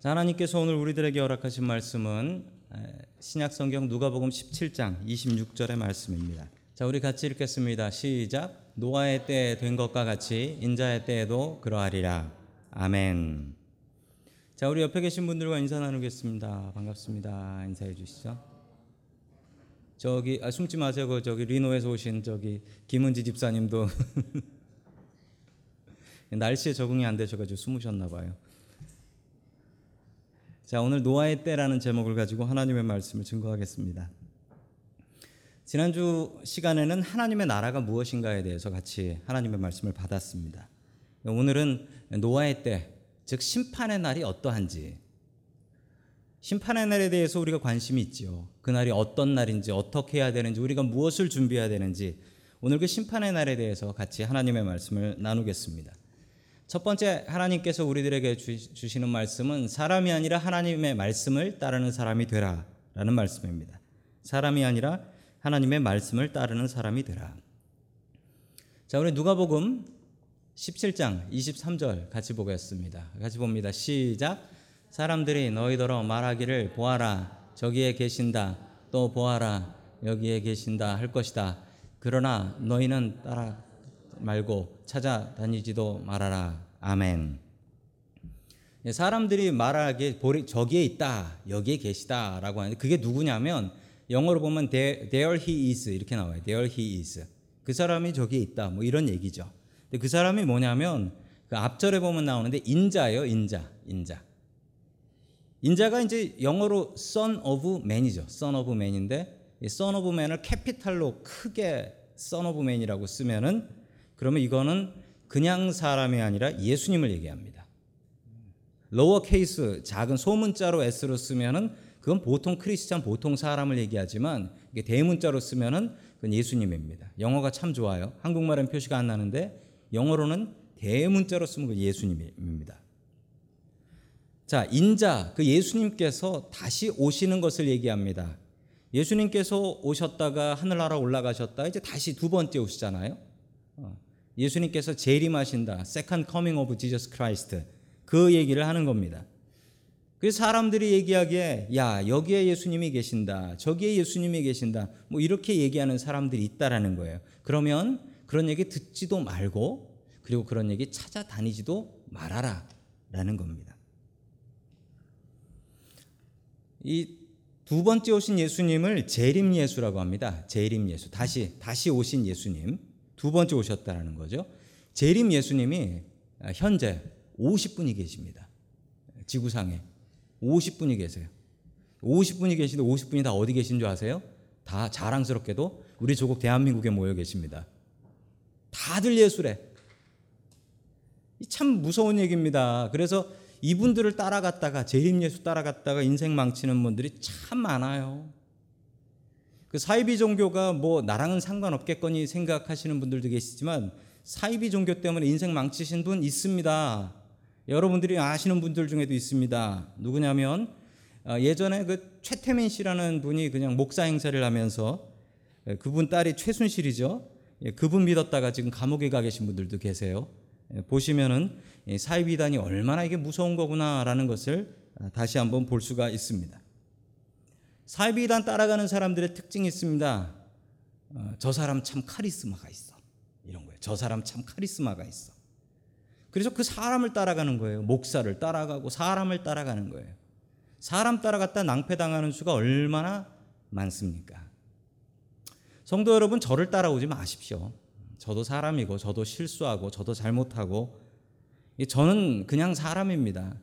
자, 하나님께서 오늘 우리들에게 허락하신 말씀은 신약 성경 누가복음 17장 26절의 말씀입니다. 자, 우리 같이 읽겠습니다. 시작. 노아의 때된 것과 같이 인자의 때에도 그러하리라. 아멘. 자, 우리 옆에 계신 분들과 인사 나누겠습니다. 반갑습니다. 인사해 주시죠. 저기 아, 숨지 마세요. 그 저기 리노에서 오신 저기 김은지 집사님도 날씨에 적응이 안 되셔가지고 숨으셨나 봐요. 자, 오늘 노아의 때라는 제목을 가지고 하나님의 말씀을 증거하겠습니다. 지난주 시간에는 하나님의 나라가 무엇인가에 대해서 같이 하나님의 말씀을 받았습니다. 오늘은 노아의 때, 즉 심판의 날이 어떠한지, 심판의 날에 대해서 우리가 관심이 있지요. 그 날이 어떤 날인지, 어떻게 해야 되는지, 우리가 무엇을 준비해야 되는지, 오늘 그 심판의 날에 대해서 같이 하나님의 말씀을 나누겠습니다. 첫 번째 하나님께서 우리들에게 주시는 말씀은 사람이 아니라 하나님의 말씀을 따르는 사람이 되라라는 말씀입니다. 사람이 아니라 하나님의 말씀을 따르는 사람이 되라. 자, 우리 누가복음 17장 23절 같이 보겠습니다. 같이 봅니다. 시작. 사람들이 너희더러 말하기를 보아라 저기에 계신다 또 보아라 여기에 계신다 할 것이다. 그러나 너희는 따라 말고 찾아다니지도 말아라. 아멘. 예, 사람들이 말하기에 저기에 있다, 여기에 계시다라고 하는데 그게 누구냐면 영어로 보면 there he is 이렇게 나와요. there he is. 그 사람이 저기에 있다. 뭐 이런 얘기죠. 근데 그 사람이 뭐냐면 그 앞절에 보면 나오는데 인자예요. 인자. 인자. 인자가 이제 영어로 son of man이죠. son of man인데 son of man을 capital로 크게 son of man이라고 쓰면은 그러면 이거는 그냥 사람이 아니라 예수님을 얘기합니다. lower case 작은 소문자로 s로 쓰면은 그건 보통 크리스찬 보통 사람을 얘기하지만 이게 대문자로 쓰면은 그건 예수님입니다. 영어가 참 좋아요. 한국말은 표시가 안 나는데 영어로는 대문자로 쓰면 그 예수님입니다. 자, 인자 그 예수님께서 다시 오시는 것을 얘기합니다. 예수님께서 오셨다가 하늘나라 올라가셨다 이제 다시 두 번째 오시잖아요. 어. 예수님께서 재림하신다. Second Coming of Jesus Christ. 그 얘기를 하는 겁니다. 그래서 사람들이 얘기하기에 야 여기에 예수님이 계신다. 저기에 예수님이 계신다. 뭐 이렇게 얘기하는 사람들이 있다라는 거예요. 그러면 그런 얘기 듣지도 말고 그리고 그런 얘기 찾아다니지도 말아라 라는 겁니다. 이 두 번째 오신 예수님을 재림 예수라고 합니다. 재림 예수. 다시 다시 오신 예수님. 두 번째 오셨다라는 거죠. 재림 예수님이 현재 50분이 계십니다. 지구상에 50분이 계세요. 50분이 계시는데 50분이 다 어디 계신 줄 아세요? 다 자랑스럽게도 우리 조국 대한민국에 모여 계십니다. 다들 예술에. 참 무서운 얘기입니다. 그래서 이분들을 따라갔다가 재림 예수 따라갔다가 인생 망치는 분들이 참 많아요. 그 사이비 종교가 뭐 나랑은 상관없겠거니 생각하시는 분들도 계시지만 사이비 종교 때문에 인생 망치신 분 있습니다. 여러분들이 아시는 분들 중에도 있습니다. 누구냐면 어, 예전에 그 최태민 씨라는 분이 그냥 목사 행세를 하면서 예, 그분 딸이 최순실이죠. 예, 그분 믿었다가 지금 감옥에 가 계신 분들도 계세요. 예, 보시면은 사이비단이 얼마나 이게 무서운 거구나라는 것을 아, 다시 한번 볼 수가 있습니다. 사이비단 따라가는 사람들의 특징이 있습니다. 어, 저 사람 참 카리스마가 있어. 이런 거예요. 저 사람 참 카리스마가 있어. 그래서 그 사람을 따라가는 거예요. 목사를 따라가고 사람을 따라가는 거예요. 사람 따라갔다 낭패당하는 수가 얼마나 많습니까? 성도 여러분, 저를 따라오지 마십시오. 저도 사람이고, 저도 실수하고, 저도 잘못하고, 저는 그냥 사람입니다.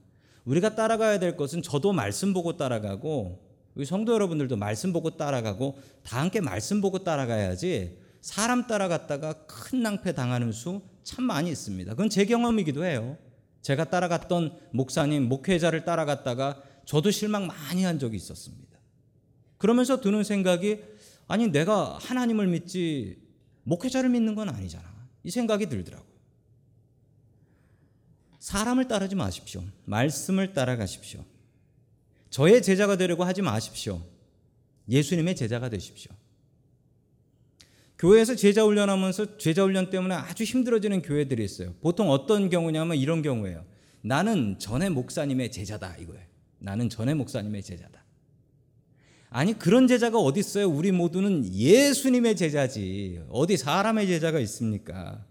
우리가 따라가야 될 것은 저도 말씀 보고 따라가고, 우리 성도 여러분들도 말씀 보고 따라가고 다 함께 말씀 보고 따라가야지 사람 따라갔다가 큰 낭패 당하는 수 참 많이 있습니다. 그건 제 경험이기도 해요. 제가 따라갔던 목사님, 목회자를 따라갔다가 저도 실망 많이 한 적이 있었습니다. 그러면서 드는 생각이 아니 내가 하나님을 믿지 목회자를 믿는 건 아니잖아. 이 생각이 들더라고요. 사람을 따르지 마십시오. 말씀을 따라가십시오. 저의 제자가 되려고 하지 마십시오. 예수님의 제자가 되십시오. 교회에서 제자 훈련하면서 제자 훈련 때문에 아주 힘들어지는 교회들이 있어요. 보통 어떤 경우냐면 이런 경우예요. 나는 전에 목사님의 제자다 이거예요. 나는 전에 목사님의 제자다. 아니 그런 제자가 어디 있어요? 우리 모두는 예수님의 제자지. 어디 사람의 제자가 있습니까?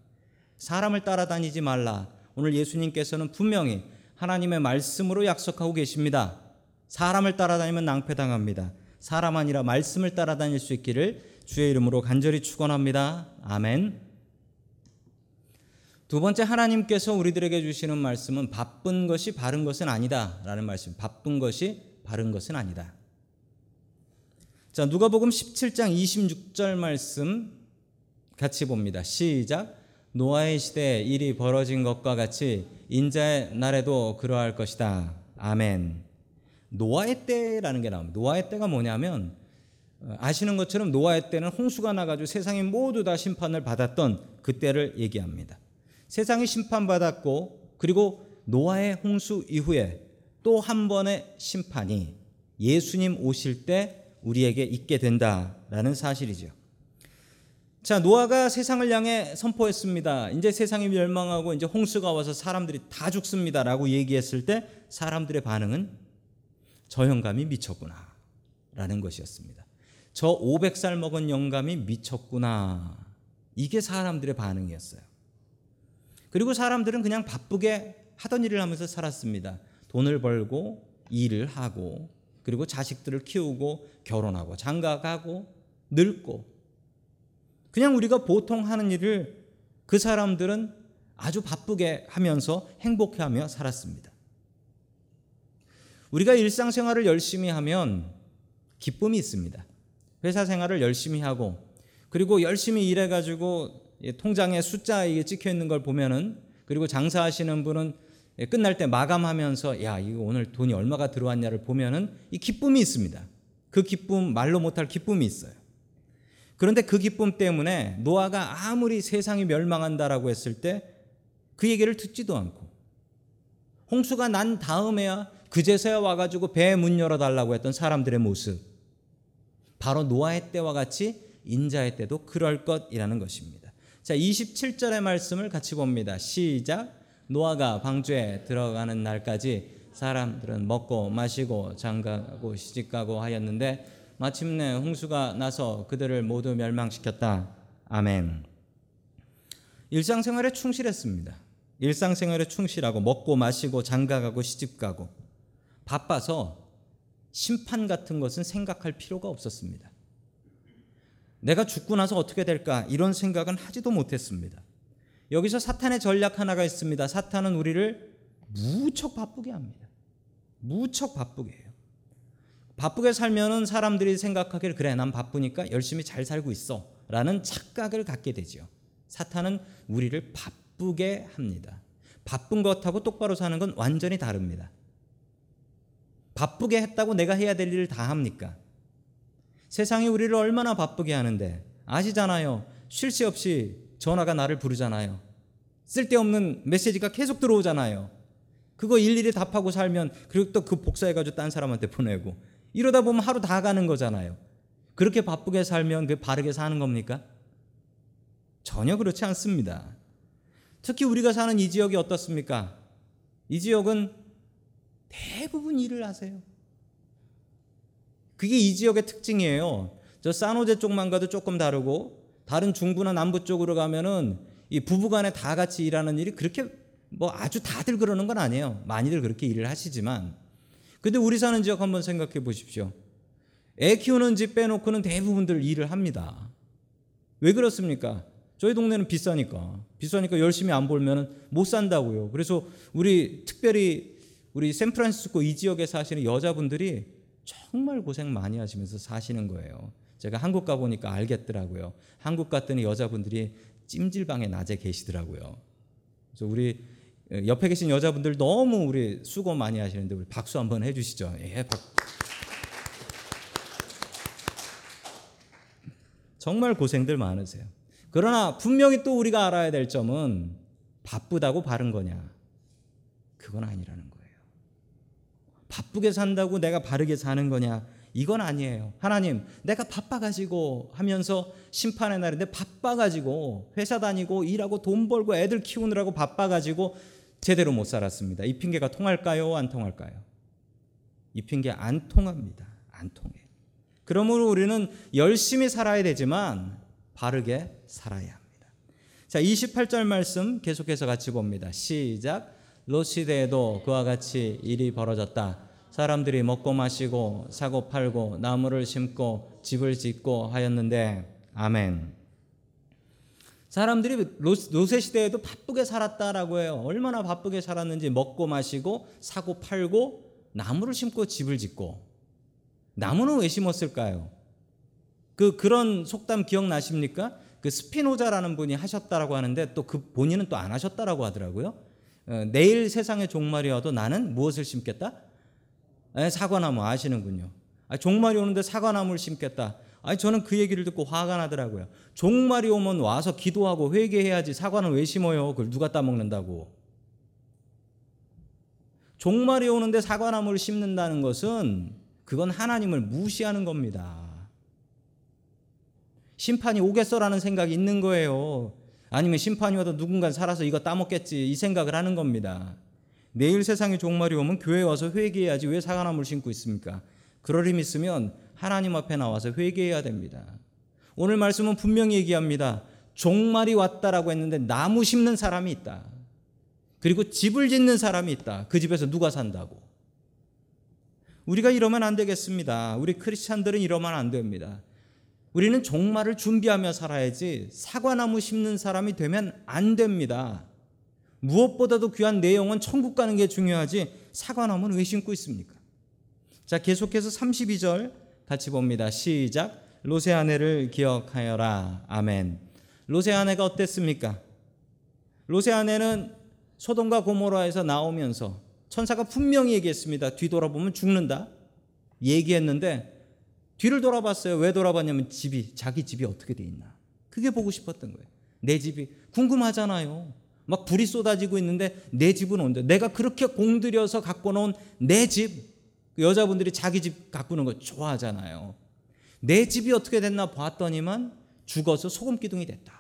사람을 따라다니지 말라. 오늘 예수님께서는 분명히 하나님의 말씀으로 약속하고 계십니다. 사람을 따라다니면 낭패당합니다. 사람 아니라 말씀을 따라다닐 수 있기를 주의 이름으로 간절히 축원합니다. 아멘. 두 번째 하나님께서 우리들에게 주시는 말씀은 바쁜 것이 바른 것은 아니다라는 말씀. 바쁜 것이 바른 것은 아니다. 자, 누가복음 17장 26절 말씀 같이 봅니다. 시작. 노아의 시대에 일이 벌어진 것과 같이 인자의 날에도 그러할 것이다. 아멘. 노아의 때라는 게 나옵니다. 노아의 때가 뭐냐면 아시는 것처럼 노아의 때는 홍수가 나가지고 세상이 모두 다 심판을 받았던 그때를 얘기합니다. 세상이 심판받았고 그리고 노아의 홍수 이후에 또 한 번의 심판이 예수님 오실 때 우리에게 있게 된다라는 사실이죠. 자, 노아가 세상을 향해 선포했습니다. 이제 세상이 멸망하고 이제 홍수가 와서 사람들이 다 죽습니다라고 얘기했을 때 사람들의 반응은 저 영감이 미쳤구나 라는 것이었습니다. 저 500살 먹은 영감이 미쳤구나. 이게 사람들의 반응이었어요. 그리고 사람들은 그냥 바쁘게 하던 일을 하면서 살았습니다. 돈을 벌고 일을 하고 그리고 자식들을 키우고 결혼하고 장가가고 늙고 그냥 우리가 보통 하는 일을 그 사람들은 아주 바쁘게 하면서 행복해하며 살았습니다. 우리가 일상생활을 열심히 하면 기쁨이 있습니다. 회사 생활을 열심히 하고 그리고 열심히 일해 가지고 통장에 숫자 이게 찍혀 있는 걸 보면은 그리고 장사하시는 분은 끝날 때 마감하면서 야 이거 오늘 돈이 얼마가 들어왔냐를 보면은 이 기쁨이 있습니다. 그 기쁨 말로 못할 기쁨이 있어요. 그런데 그 기쁨 때문에 노아가 아무리 세상이 멸망한다라고 했을 때 그 얘기를 듣지도 않고 홍수가 난 다음에야 그제서야 와가지고 배 문 열어달라고 했던 사람들의 모습 바로 노아의 때와 같이 인자의 때도 그럴 것이라는 것입니다. 자, 27절의 말씀을 같이 봅니다. 시작. 노아가 방주에 들어가는 날까지 사람들은 먹고 마시고 장가고 시집가고 하였는데 마침내 홍수가 나서 그들을 모두 멸망시켰다. 아멘. 일상생활에 충실했습니다. 일상생활에 충실하고 먹고 마시고 장가가고 시집가고 바빠서 심판 같은 것은 생각할 필요가 없었습니다. 내가 죽고 나서 어떻게 될까 이런 생각은 하지도 못했습니다. 여기서 사탄의 전략 하나가 있습니다. 사탄은 우리를 무척 바쁘게 합니다. 무척 바쁘게 해요. 바쁘게 살면은 사람들이 생각하기를 그래 난 바쁘니까 열심히 잘 살고 있어라는 착각을 갖게 되죠. 사탄은 우리를 바쁘게 합니다. 바쁜 것하고 똑바로 사는 건 완전히 다릅니다. 바쁘게 했다고 내가 해야 될 일을 다 합니까? 세상이 우리를 얼마나 바쁘게 하는데 아시잖아요. 쉴 새 없이 전화가 나를 부르잖아요. 쓸데없는 메시지가 계속 들어오잖아요. 그거 일일이 답하고 살면 그리고 또 그 복사해가지고 딴 사람한테 보내고 이러다 보면 하루 다 가는 거잖아요. 그렇게 바쁘게 살면 그 바르게 사는 겁니까? 전혀 그렇지 않습니다. 특히 우리가 사는 이 지역이 어떻습니까? 이 지역은 대부분 일을 하세요. 그게 이 지역의 특징이에요. 저 산호제 쪽만 가도 조금 다르고 다른 중부나 남부 쪽으로 가면은 이 부부간에 다 같이 일하는 일이 그렇게 뭐 아주 다들 그러는 건 아니에요. 많이들 그렇게 일을 하시지만 근데 우리 사는 지역 한번 생각해 보십시오. 애 키우는 집 빼놓고는 대부분들 일을 합니다. 왜 그렇습니까? 저희 동네는 비싸니까. 비싸니까 열심히 안 벌면 못 산다고요. 그래서 우리 특별히 우리 샌프란시스코 이 지역에 사시는 여자분들이 정말 고생 많이 하시면서 사시는 거예요. 제가 한국 가 보니까 알겠더라고요. 한국 갔더니 여자분들이 찜질방에 낮에 계시더라고요. 그래서 우리 옆에 계신 여자분들 너무 우리 수고 많이 하시는데 우리 박수 한번 해주시죠. 예, 박. 정말 고생들 많으세요. 그러나 분명히 또 우리가 알아야 될 점은 바쁘다고 바른 거냐? 그건 아니라는 거예요. 바쁘게 산다고 내가 바르게 사는 거냐? 이건 아니에요. 하나님, 내가 바빠가지고 하면서 심판의 날인데 바빠가지고 회사 다니고 일하고 돈 벌고 애들 키우느라고 바빠가지고 제대로 못 살았습니다. 이 핑계가 통할까요? 안 통할까요? 입힌 게안 통합니다. 안 통해. 그러므로 우리는 열심히 살아야 되지만 바르게 살아야 합니다. 자, 28절 말씀 계속해서 같이 봅니다. 시작. 로시대에도 그와 같이 일이 벌어졌다. 사람들이 먹고 마시고 사고 팔고 나무를 심고 집을 짓고 하였는데 아멘. 사람들이 로세 시대에도 바쁘게 살았다라고 해요. 얼마나 바쁘게 살았는지 먹고 마시고 사고 팔고 나무를 심고 집을 짓고 나무는 왜 심었을까요? 그 그런 속담 기억나십니까? 그 스피노자라는 분이 하셨다라고 하는데 또 그 본인은 또 안 하셨다라고 하더라고요. 어, 내일 세상의 종말이 와도 나는 무엇을 심겠다? 에, 사과나무 아시는군요. 아, 종말이 오는데 사과나무를 심겠다. 아니 저는 그 얘기를 듣고 화가 나더라고요. 종말이 오면 와서 기도하고 회개해야지 사과는 왜 심어요? 그걸 누가 따먹는다고. 종말이 오는데 사과나무를 심는다는 것은 그건 하나님을 무시하는 겁니다. 심판이 오겠어라는 생각이 있는 거예요. 아니면 심판이 와도 누군가 살아서 이거 따먹겠지 이 생각을 하는 겁니다. 내일 세상에 종말이 오면 교회 와서 회개해야지 왜 사과나무를 심고 있습니까? 그럴 힘 있으면 하나님 앞에 나와서 회개해야 됩니다. 오늘 말씀은 분명히 얘기합니다. 종말이 왔다라고 했는데 나무 심는 사람이 있다. 그리고 집을 짓는 사람이 있다. 그 집에서 누가 산다고? 우리가 이러면 안 되겠습니다. 우리 크리스찬들은 이러면 안 됩니다. 우리는 종말을 준비하며 살아야지 사과나무 심는 사람이 되면 안 됩니다. 무엇보다도 귀한 내용은 천국 가는 게 중요하지 사과나무는 왜 심고 있습니까? 자, 계속해서 32절 같이 봅니다. 시작. 로세 아내를 기억하여라. 아멘. 로세 아내가 어땠습니까? 로세 아내는 소돔과 고모라에서 나오면서 천사가 분명히 얘기했습니다. 뒤돌아보면 죽는다. 얘기했는데 뒤를 돌아봤어요. 왜 돌아봤냐면 집이 자기 집이 어떻게 돼 있나. 그게 보고 싶었던 거예요. 내 집이 궁금하잖아요. 막 불이 쏟아지고 있는데 내 집은 온데 내가 그렇게 공들여서 갖고 놓은 내 집. 그 여자분들이 자기 집 가꾸는 거 좋아하잖아요. 내 집이 어떻게 됐나 봤더니만 죽어서 소금 기둥이 됐다.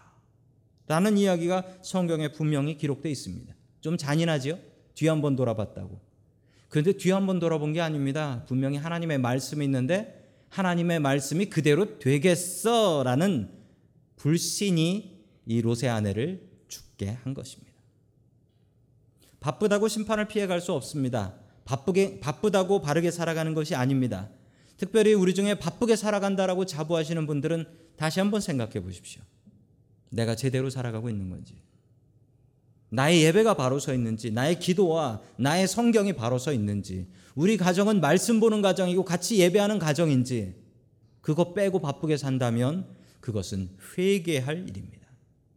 라는 이야기가 성경에 분명히 기록되어 있습니다. 좀 잔인하지요? 뒤 한번 돌아봤다고. 그런데 뒤 한번 돌아본 게 아닙니다. 분명히 하나님의 말씀이 있는데 하나님의 말씀이 그대로 되겠어라는 불신이 이 롯의 아내를 죽게 한 것입니다. 바쁘다고 심판을 피해갈 수 없습니다. 바쁘게 바쁘다고 바르게 살아가는 것이 아닙니다. 특별히 우리 중에 바쁘게 살아간다라고 자부하시는 분들은 다시 한번 생각해 보십시오. 내가 제대로 살아가고 있는 건지. 나의 예배가 바로 서 있는지, 나의 기도와 나의 성경이 바로 서 있는지, 우리 가정은 말씀 보는 가정이고 같이 예배하는 가정인지, 그거 빼고 바쁘게 산다면 그것은 회개할 일입니다.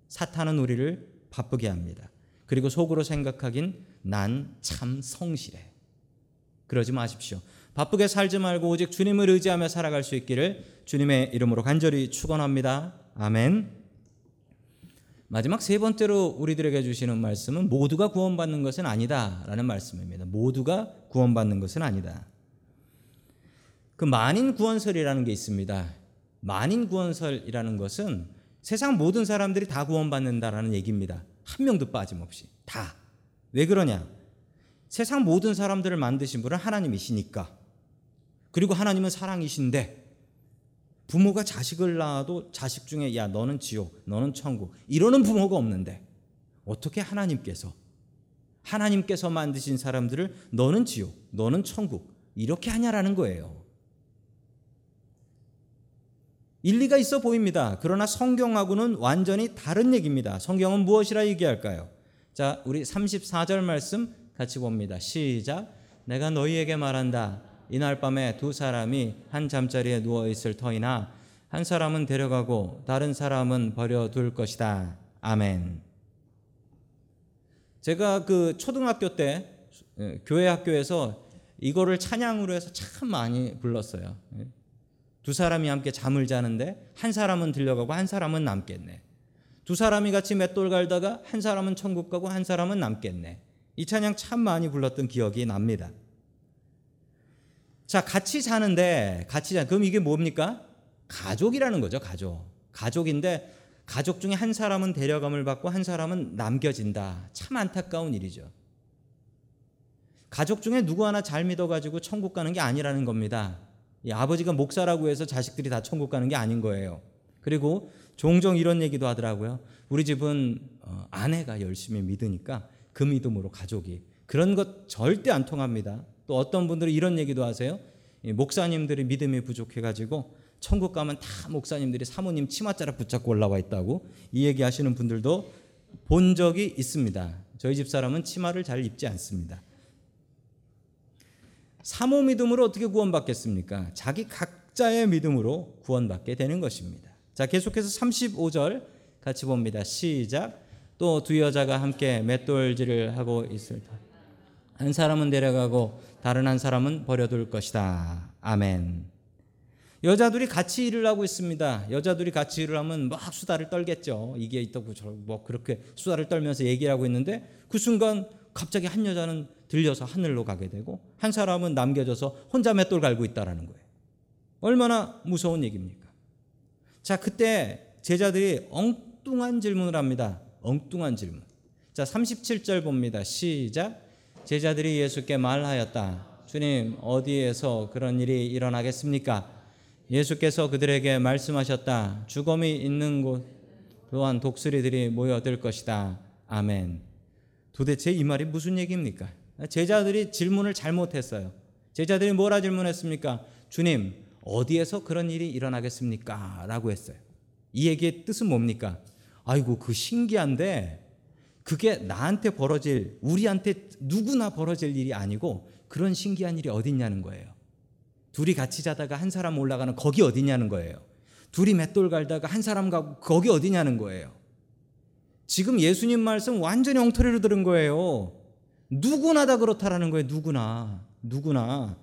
사탄은 우리를 바쁘게 합니다. 그리고 속으로 생각하긴 난 참 성실해. 그러지 마십시오. 바쁘게 살지 말고 오직 주님을 의지하며 살아갈 수 있기를 주님의 이름으로 간절히 축원합니다. 아멘. 마지막 세 번째로 우리들에게 주시는 말씀은 모두가 구원받는 것은 아니다라는 말씀입니다. 모두가 구원받는 것은 아니다. 그 만인 구원설이라는 게 있습니다. 만인 구원설이라는 것은 세상 모든 사람들이 다 구원받는다라는 얘기입니다. 한 명도 빠짐없이 다. 왜 그러냐? 세상 모든 사람들을 만드신 분은 하나님이시니까. 그리고 하나님은 사랑이신데 부모가 자식을 낳아도 자식 중에 야 너는 지옥, 너는 천국 이러는 부모가 없는데 어떻게 하나님께서 하나님께서 만드신 사람들을 너는 지옥, 너는 천국 이렇게 하냐라는 거예요. 일리가 있어 보입니다. 그러나 성경하고는 완전히 다른 얘기입니다. 성경은 무엇이라 얘기할까요? 자, 우리 34절 말씀 같이 봅니다. 시작. 내가 너희에게 말한다. 이날 밤에 두 사람이 한 잠자리에 누워 있을 터이나 한 사람은 데려가고 다른 사람은 버려둘 것이다. 아멘. 제가 그 초등학교 때 예, 교회 학교에서 이거를 찬양으로 해서 참 많이 불렀어요. 예. 두 사람이 함께 잠을 자는데 한 사람은 들려가고 한 사람은 남겠네. 두 사람이 같이 맷돌 갈다가 한 사람은 천국 가고 한 사람은 남겠네. 이 찬양 참 많이 불렀던 기억이 납니다. 자, 같이 자는데 같이 자. 그럼 이게 뭡니까? 가족이라는 거죠, 가족. 가족인데 가족 중에 한 사람은 데려감을 받고 한 사람은 남겨진다. 참 안타까운 일이죠. 가족 중에 누구 하나 잘 믿어가지고 천국 가는 게 아니라는 겁니다. 이 아버지가 목사라고 해서 자식들이 다 천국 가는 게 아닌 거예요. 그리고 종종 이런 얘기도 하더라고요. 우리 집은 어, 아내가 열심히 믿으니까 그 믿음으로 가족이 그런 것 절대 안 통합니다. 또 어떤 분들은 이런 얘기도 하세요. 목사님들이 믿음이 부족해가지고 천국 가면 다 목사님들이 사모님 치맛자락 붙잡고 올라와 있다고 이 얘기 하시는 분들도 본 적이 있습니다. 저희 집 사람은 치마를 잘 입지 않습니다. 사모 믿음으로 어떻게 구원받겠습니까? 자기 각자의 믿음으로 구원받게 되는 것입니다. 자, 계속해서 35절 같이 봅니다. 시작. 또 두 여자가 함께 맷돌질을 하고 있을 때 한 사람은 데려가고 다른 한 사람은 버려둘 것이다. 아멘. 여자들이 같이 일을 하고 있습니다. 여자들이 같이 일을 하면 막 수다를 떨겠죠. 이게 있다고 뭐 그렇게 수다를 떨면서 얘기를 하고 있는데 그 순간 갑자기 한 여자는 들려서 하늘로 가게 되고 한 사람은 남겨져서 혼자 맷돌 갈고 있다라는 거예요. 얼마나 무서운 얘기입니까? 자, 그때 제자들이 엉뚱한 질문을 합니다. 엉뚱한 질문. 자, 37절 봅니다. 시작. 제자들이 예수께 말하였다. 주님, 어디에서 그런 일이 일어나겠습니까? 예수께서 그들에게 말씀하셨다. 죽음이 있는 곳 또한 독수리들이 모여들 것이다. 아멘. 도대체 이 말이 무슨 얘기입니까? 제자들이 질문을 잘못했어요. 제자들이 뭐라 질문했습니까? 주님, 어디에서 그런 일이 일어나겠습니까? 라고 했어요. 이 얘기의 뜻은 뭡니까? 아이고, 그 신기한데 그게 나한테 벌어질, 우리한테 누구나 벌어질 일이 아니고 그런 신기한 일이 어딨냐는 거예요. 둘이 같이 자다가 한 사람 올라가는 거기 어디냐는 거예요. 둘이 맷돌 갈다가 한 사람 가고 거기 어디냐는 거예요. 지금 예수님 말씀 완전히 엉터리로 들은 거예요. 누구나 다 그렇다라는 거예요. 누구나. 누구나.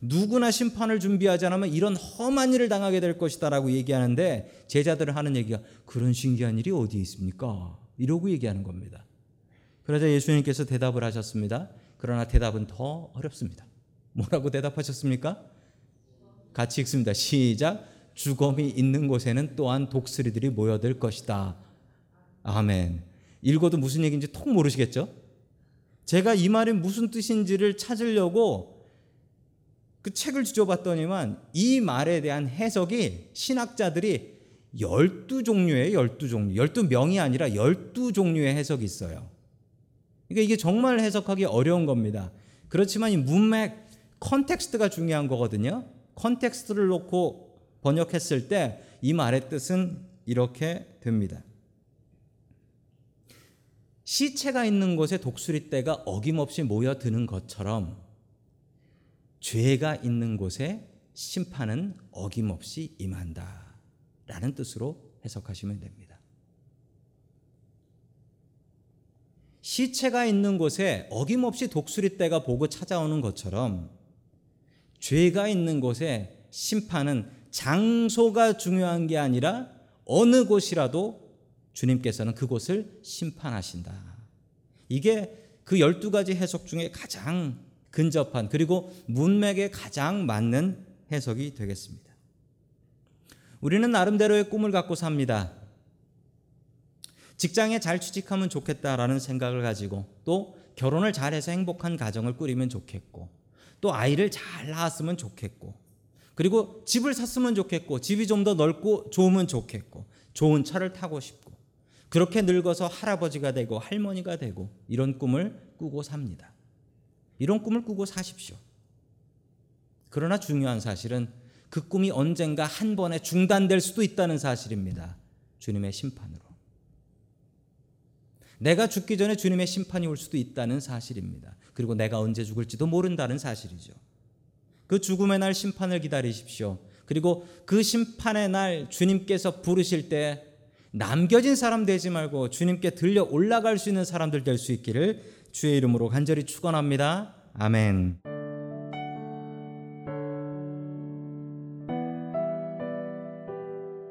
누구나 심판을 준비하지 않으면 이런 험한 일을 당하게 될 것이다라고 얘기하는데 제자들은 하는 얘기가 그런 신기한 일이 어디에 있습니까? 이러고 얘기하는 겁니다. 그러자 예수님께서 대답을 하셨습니다. 그러나 대답은 더 어렵습니다. 뭐라고 대답하셨습니까? 같이 읽습니다. 시작. 죽음이 있는 곳에는 또한 독수리들이 모여들 것이다. 아멘. 읽어도 무슨 얘기인지 통 모르시겠죠? 제가 이 말이 무슨 뜻인지를 찾으려고 그 책을 뒤져봤더니만 이 말에 대한 해석이 신학자들이 12종류의 12종류, 12명이 아니라 12종류의 해석이 있어요. 그러니까 이게 정말 해석하기 어려운 겁니다. 그렇지만 이 문맥, context가 중요한 거거든요. context를 놓고 번역했을 때 이 말의 뜻은 이렇게 됩니다. 시체가 있는 곳에 독수리 떼가 어김없이 모여드는 것처럼 죄가 있는 곳에 심판은 어김없이 임한다. 라는 뜻으로 해석하시면 됩니다. 시체가 있는 곳에 어김없이 독수리 떼가 보고 찾아오는 것처럼 죄가 있는 곳에 심판은 장소가 중요한 게 아니라 어느 곳이라도 주님께서는 그곳을 심판하신다. 이게 그 12가지 해석 중에 가장 근접한 그리고 문맥에 가장 맞는 해석이 되겠습니다. 우리는 나름대로의 꿈을 갖고 삽니다. 직장에 잘 취직하면 좋겠다라는 생각을 가지고 또 결혼을 잘해서 행복한 가정을 꾸리면 좋겠고 또 아이를 잘 낳았으면 좋겠고 그리고 집을 샀으면 좋겠고 집이 좀 더 넓고 좋으면 좋겠고 좋은 차를 타고 싶고 그렇게 늙어서 할아버지가 되고 할머니가 되고 이런 꿈을 꾸고 삽니다. 이런 꿈을 꾸고 사십시오. 그러나 중요한 사실은 그 꿈이 언젠가 한 번에 중단될 수도 있다는 사실입니다. 주님의 심판으로. 내가 죽기 전에 주님의 심판이 올 수도 있다는 사실입니다. 그리고 내가 언제 죽을지도 모른다는 사실이죠. 그 죽음의 날 심판을 기다리십시오. 그리고 그 심판의 날 주님께서 부르실 때 남겨진 사람 되지 말고 주님께 들려 올라갈 수 있는 사람들 될 수 있기를 주의 이름으로 간절히 축원합니다. 아멘.